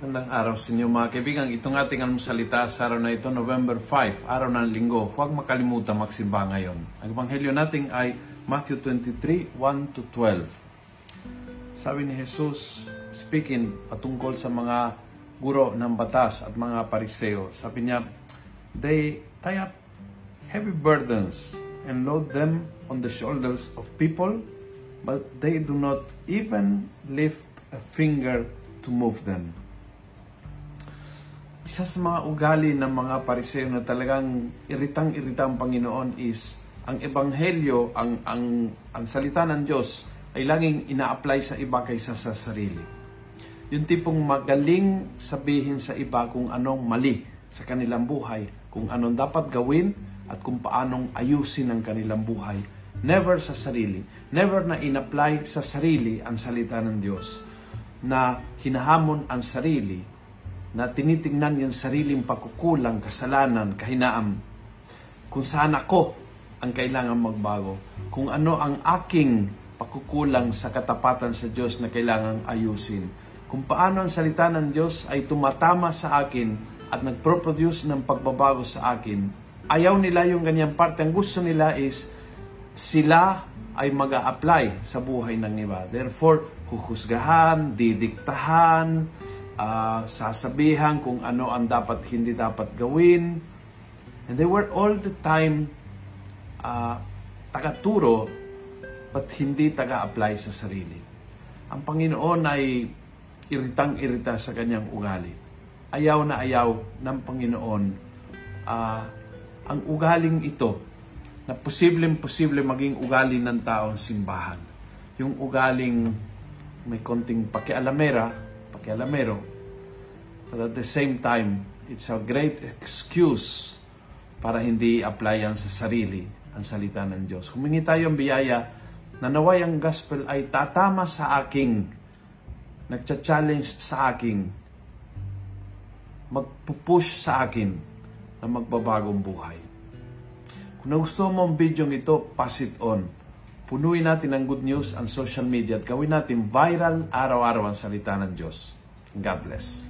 Magandang araw sa inyo mga kaibigan. Itong ating almusalita sa araw na ito, November 5, araw ng linggo. Huwag makalimutan magsimba ngayon. Ang ebanghelyo natin ay Matthew 23, 1 to 12. Sabi ni Jesus, speaking patungkol sa mga guro ng batas at mga pariseo, sabi niya, They tie up heavy burdens and load them on the shoulders of people, but they do not even lift a finger to move them. Isa sa mga ugali ng mga pariseo na talagang iritang-irita ang Panginoon is ang ebanghelyo, ang, ang, ang salita ng Diyos ay laging ina-apply sa iba kaysa sa sarili. Yung tipong magaling sabihin sa iba kung anong mali sa kanilang buhay, kung anong dapat gawin at kung paanong ayusin ang kanilang buhay. Never sa sarili. Never na in-apply sa sarili ang salita ng Diyos na hinahamon ang sarili, na tinitingnan yung sariling pagkukulang, kasalanan, kahinaan, kung saan ako ang kailangan magbago, kung ano ang aking pagkukulang sa katapatan sa Diyos na kailangang ayusin, kung paano ang salita ng Diyos ay tumatama sa akin at nagpro-produce ng pagbabago sa akin. Ayaw nila yung ganyang parte. Ang gusto nila is sila ay mag apply sa buhay ng iba. Therefore, huhusgahan, didiktahan, uh, sasabihan kung ano ang dapat hindi dapat gawin. And they were all the time uh, tagaturo but hindi taga-apply sa sarili. Ang Panginoon ay iritang-irita sa kanyang ugali. Ayaw na ayaw ng Panginoon uh, ang ugaling ito na posibleng-posible maging ugali ng taong simbahan. Yung ugaling may konting pakialamera, pakialamero, but at the same time, it's a great excuse para hindi apply yan sa sarili ang salita ng Diyos. Humingi tayo ang biyaya na naway ang gospel ay tatama sa aking, nagcha-challenge sa aking, magpupush sa akin na magbabagong buhay. Kung nagustuhan mo ang video ito, pass it on Punuin natin ng good news ang social media at gawin natin viral araw-araw ang salita ng Diyos. God bless.